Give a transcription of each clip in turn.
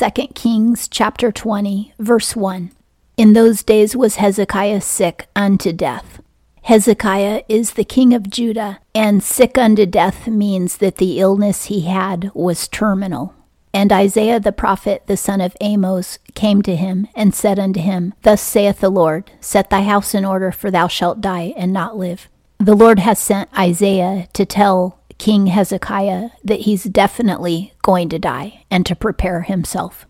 2 Kings chapter 20, verse 1. In those days was Hezekiah sick unto death. Hezekiah is the king of Judah, and sick unto death means that the illness he had was terminal. And Isaiah the prophet, the son of Amoz, came to him and said unto him, Thus saith the Lord, Set thy house in order, for thou shalt die and not live. The Lord has sent Isaiah to tell King Hezekiah that he's definitely going to die and to prepare himself.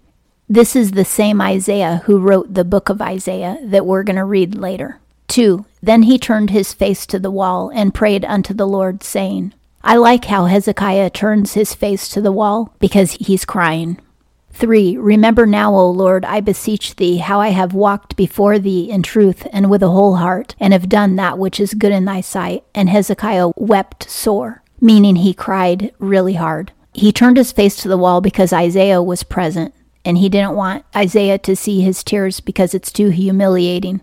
This is the same Isaiah who wrote the book of Isaiah that we're going to read later. 2. Then he turned his face to the wall and prayed unto the Lord, saying, I like how Hezekiah turns his face to the wall because he's crying. 3. Remember now, O Lord, I beseech thee, how I have walked before thee in truth and with a whole heart, and have done that which is good in thy sight. And Hezekiah wept sore, meaning he cried really hard. He turned his face to the wall because Isaiah was present, and he didn't want Isaiah to see his tears because it's too humiliating.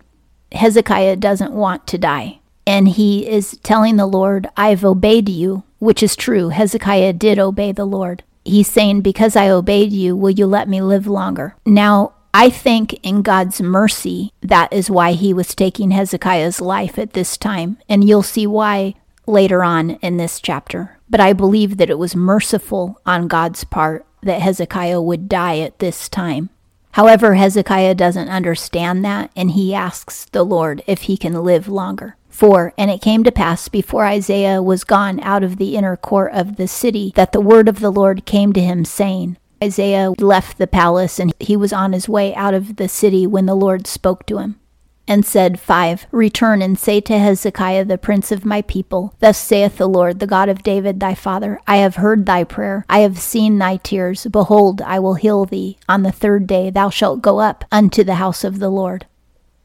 Hezekiah doesn't want to die. And he is telling the Lord, I've obeyed you, which is true. Hezekiah did obey the Lord. He's saying, Because I obeyed you, will you let me live longer? Now, I think in God's mercy, that is why he was taking Hezekiah's life at this time. And you'll see why later on in this chapter. But I believe that it was merciful on God's part that Hezekiah would die at this time. However, Hezekiah doesn't understand that, and he asks the Lord if he can live longer. 4. And it came to pass before Isaiah was gone out of the inner court of the city that the word of the Lord came to him, saying, Isaiah left the palace and he was on his way out of the city when the Lord spoke to him and said, 5. Return and say to Hezekiah, the prince of my people, Thus saith the Lord, the God of David thy father, I have heard thy prayer, I have seen thy tears. Behold, I will heal thee. On the third day thou shalt go up unto the house of the Lord.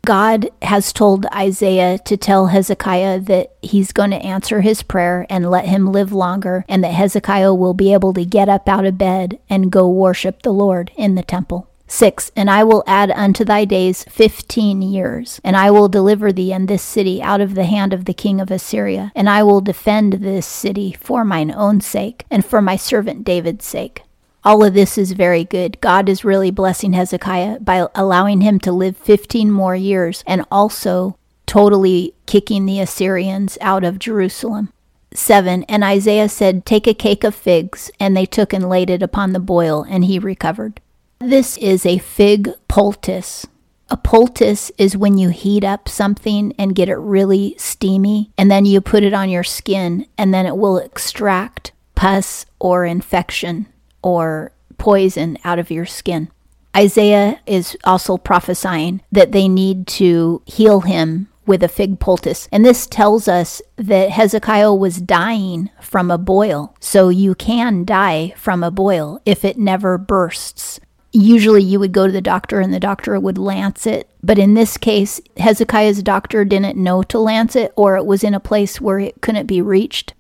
God has told Isaiah to tell Hezekiah that he's going to answer his prayer and let him live longer, and that Hezekiah will be able to get up out of bed and go worship the Lord in the temple. 6. And I will add unto thy days fifteen years, and I will deliver thee and this city out of the hand of the king of Assyria, and I will defend this city for mine own sake, and for my servant David's sake. All of this is very good. God is really blessing Hezekiah by allowing him to live 15 more years and also totally kicking the Assyrians out of Jerusalem. 7. And Isaiah said, Take a cake of figs, and they took and laid it upon the boil, and he recovered. This is a fig poultice. A poultice is when you heat up something and get it really steamy, and then you put it on your skin, and then it will extract pus or infection or poison out of your skin. Isaiah is also prophesying that they need to heal him with a fig poultice. And this tells us that Hezekiah was dying from a boil. So you can die from a boil if it never bursts usually you would go to the doctor and the doctor would lance it. But in this case, Hezekiah's doctor didn't know to lance it or it was in a place where it couldn't be reached.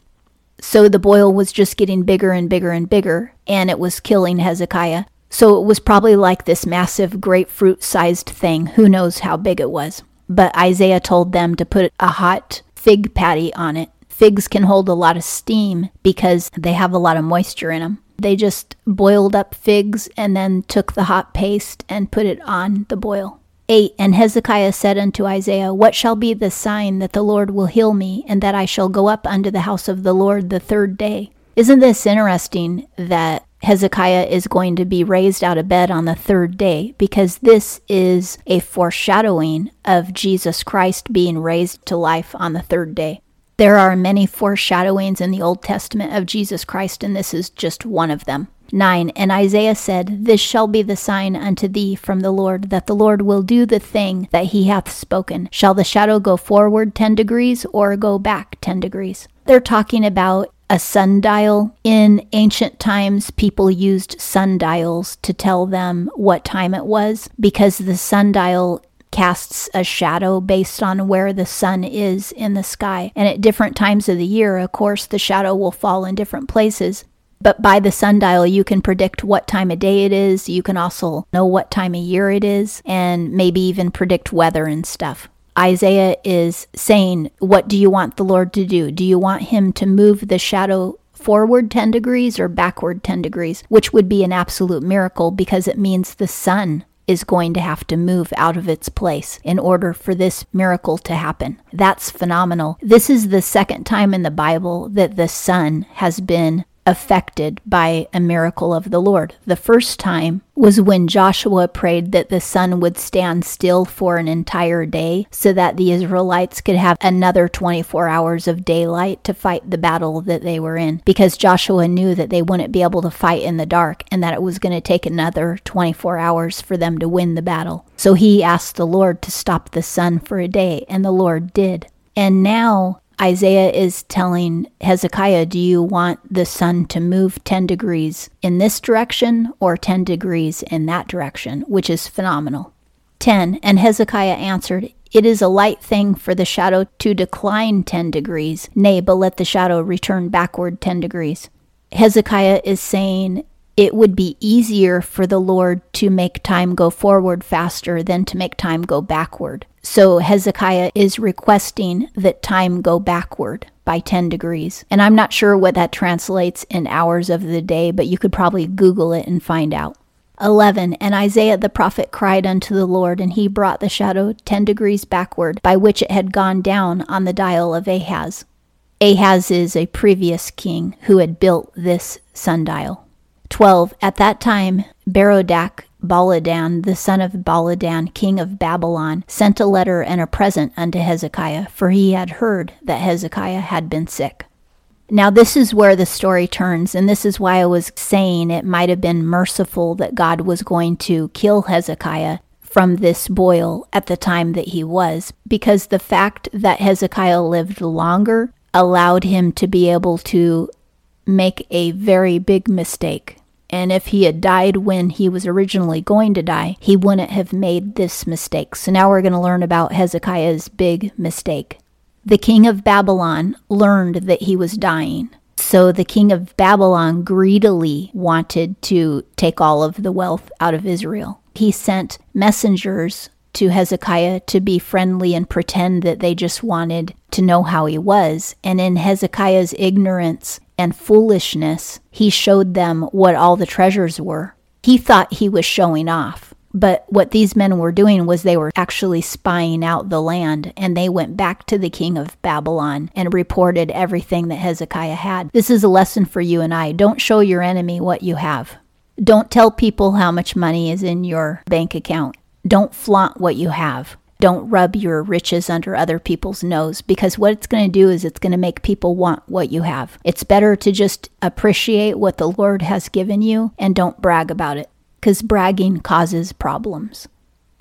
So the boil was just getting bigger and bigger and bigger and it was killing Hezekiah. So it was probably like this massive grapefruit sized thing. Who knows how big it was. But Isaiah told them to put a hot fig patty on it. Figs can hold a lot of steam because they have a lot of moisture in them. They just boiled up figs and then took the hot paste and put it on the boil. 8 And Hezekiah said unto Isaiah, What shall be the sign that the Lord will heal me, and that I shall go up unto the house of the Lord the third day? Isn't this interesting that Hezekiah is going to be raised out of bed on the third day? Because this is a foreshadowing of Jesus Christ being raised to life on the third day. There are many foreshadowings in the Old Testament of Jesus Christ, and this is just one of them. 9. And Isaiah said, This shall be the sign unto thee from the Lord, that the Lord will do the thing that he hath spoken. Shall the shadow go forward 10 degrees or go back 10 degrees? They're talking about a sundial. In ancient times, people used sundials to tell them what time it was because the sundial casts a shadow based on where the sun is in the sky. And at different times of the year, of course, the shadow will fall in different places. But by the sundial, you can predict what time of day it is. You can also know what time of year it is and maybe even predict weather and stuff. Isaiah is saying, What do you want the Lord to do? Do you want him to move the shadow forward 10 degrees or backward 10 degrees, which would be an absolute miracle because it means the sun is going to have to move out of its place in order for this miracle to happen. That's phenomenal. This is the second time in the Bible that the sun has been affected by a miracle of the Lord. The first time was when Joshua prayed that the sun would stand still for an entire day so that the Israelites could have another 24 hours of daylight to fight the battle that they were in because Joshua knew that they wouldn't be able to fight in the dark and that it was going to take another 24 hours for them to win the battle. So he asked the Lord to stop the sun for a day and the Lord did. And now Isaiah is telling Hezekiah, Do you want the sun to move 10 degrees in this direction or 10 degrees in that direction? Which is phenomenal. 10. And Hezekiah answered, It is a light thing for the shadow to decline 10 degrees. Nay, but let the shadow return backward 10 degrees. Hezekiah is saying, it would be easier for the Lord to make time go forward faster than to make time go backward. So Hezekiah is requesting that time go backward by 10 degrees. And I'm not sure what that translates in hours of the day, but you could probably Google it and find out. 11. And Isaiah the prophet cried unto the Lord, and he brought the shadow 10 degrees backward, by which it had gone down on the dial of Ahaz. Ahaz is a previous king who had built this sundial. 12. At that time, Berodach Baladan, the son of Baladan, king of Babylon, sent a letter and a present unto Hezekiah, for he had heard that Hezekiah had been sick. Now, this is where the story turns, and this is why I was saying it might have been merciful that God was going to kill Hezekiah from this boil at the time that he was, because the fact that Hezekiah lived longer allowed him to be able to make a very big mistake and if he had died when he was originally going to die, he wouldn't have made this mistake. So now we're going to learn about Hezekiah's big mistake. The king of Babylon learned that he was dying. So the king of Babylon greedily wanted to take all of the wealth out of Israel. He sent messengers to Hezekiah to be friendly and pretend that they just wanted to know how he was. And in Hezekiah's ignorance, and foolishness, he showed them what all the treasures were. He thought he was showing off. But what these men were doing was they were actually spying out the land, and they went back to the king of Babylon and reported everything that Hezekiah had. This is a lesson for you and I. Don't show your enemy what you have. Don't tell people how much money is in your bank account. Don't flaunt what you have don't rub your riches under other people's nose because what it's going to do is it's going to make people want what you have. It's better to just appreciate what the Lord has given you and don't brag about it because bragging causes problems.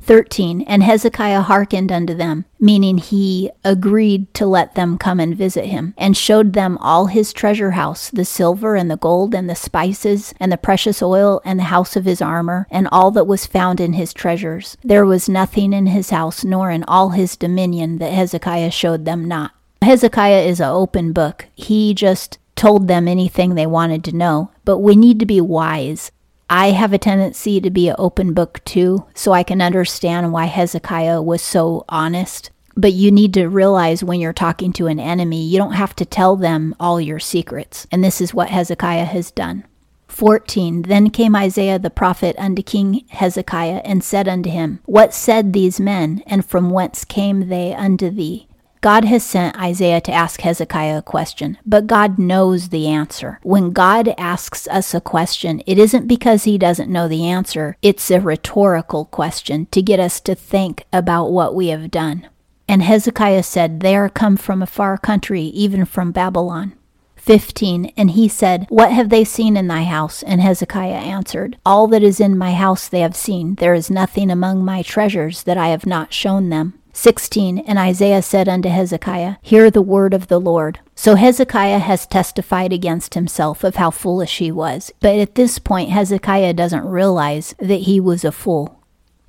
13. And Hezekiah hearkened unto them, meaning he agreed to let them come and visit him, and showed them all his treasure house, the silver and the gold and the spices and the precious oil and the house of his armor, and all that was found in his treasures. There was nothing in his house nor in all his dominion that Hezekiah showed them not. Hezekiah is an open book. He just told them anything they wanted to know, but we need to be wise. I have a tendency to be an open book too, so I can understand why Hezekiah was so honest. But you need to realize when you're talking to an enemy, you don't have to tell them all your secrets. And this is what Hezekiah has done. 14 Then came Isaiah the prophet unto King Hezekiah and said unto him, What said these men, and from whence came they unto thee? God has sent Isaiah to ask Hezekiah a question, but God knows the answer. When God asks us a question, it isn't because he doesn't know the answer, it's a rhetorical question to get us to think about what we have done. And Hezekiah said, They are come from a far country, even from Babylon. 15. And he said, What have they seen in thy house? And Hezekiah answered, All that is in my house they have seen. There is nothing among my treasures that I have not shown them. 16 And Isaiah said unto Hezekiah, Hear the word of the Lord. So Hezekiah has testified against himself of how foolish he was. But at this point, Hezekiah doesn't realize that he was a fool.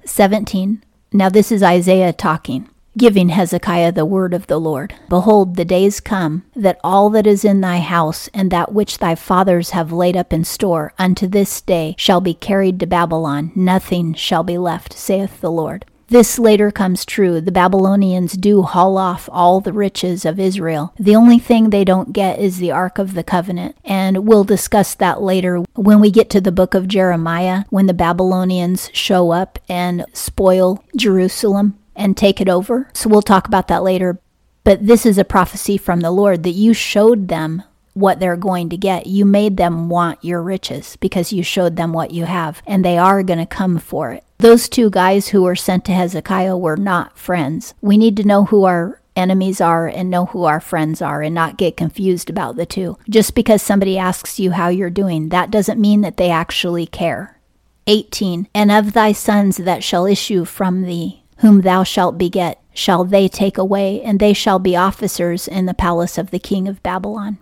17 Now this is Isaiah talking giving Hezekiah the word of the Lord. Behold, the days come that all that is in thy house and that which thy fathers have laid up in store unto this day shall be carried to Babylon. Nothing shall be left, saith the Lord. This later comes true. The Babylonians do haul off all the riches of Israel. The only thing they don't get is the Ark of the Covenant. And we'll discuss that later when we get to the book of Jeremiah, when the Babylonians show up and spoil Jerusalem and take it over. So we'll talk about that later. But this is a prophecy from the Lord that you showed them what they're going to get. You made them want your riches because you showed them what you have, and they are going to come for it. Those two guys who were sent to Hezekiah were not friends. We need to know who our enemies are and know who our friends are and not get confused about the two. Just because somebody asks you how you're doing, that doesn't mean that they actually care. 18. And of thy sons that shall issue from thee, whom thou shalt beget, shall they take away, and they shall be officers in the palace of the king of Babylon.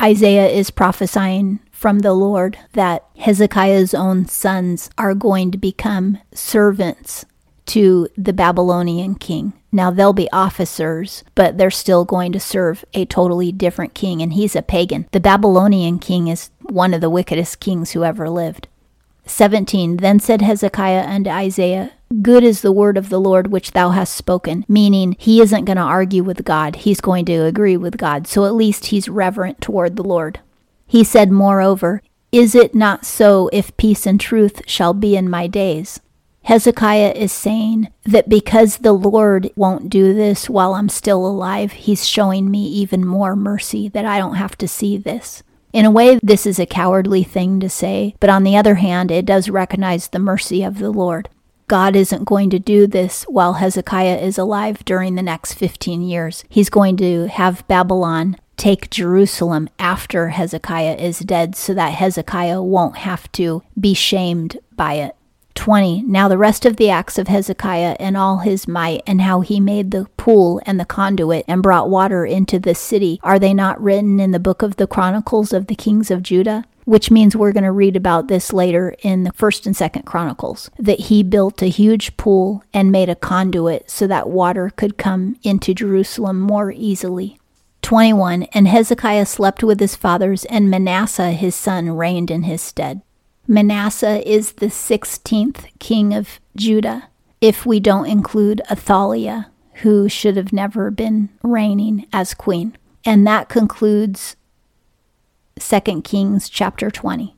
Isaiah is prophesying from the Lord that Hezekiah's own sons are going to become servants to the Babylonian king. Now they'll be officers, but they're still going to serve a totally different king, and he's a pagan. The Babylonian king is one of the wickedest kings who ever lived. 17 Then said Hezekiah unto Isaiah, Good is the word of the Lord which thou hast spoken, meaning he isn't going to argue with God. He's going to agree with God. So at least he's reverent toward the Lord. He said, Moreover, Is it not so if peace and truth shall be in my days? Hezekiah is saying that because the Lord won't do this while I'm still alive, he's showing me even more mercy that I don't have to see this. In a way, this is a cowardly thing to say, but on the other hand, it does recognize the mercy of the Lord. God isn't going to do this while Hezekiah is alive during the next 15 years. He's going to have Babylon take Jerusalem after Hezekiah is dead so that Hezekiah won't have to be shamed by it. 20. Now the rest of the acts of Hezekiah and all his might, and how he made the pool and the conduit and brought water into the city, are they not written in the book of the Chronicles of the kings of Judah? Which means we're going to read about this later in the first and second Chronicles that he built a huge pool and made a conduit so that water could come into Jerusalem more easily. 21 And Hezekiah slept with his fathers, and Manasseh his son reigned in his stead. Manasseh is the 16th king of Judah, if we don't include Athaliah, who should have never been reigning as queen. And that concludes 2 Kings chapter 20.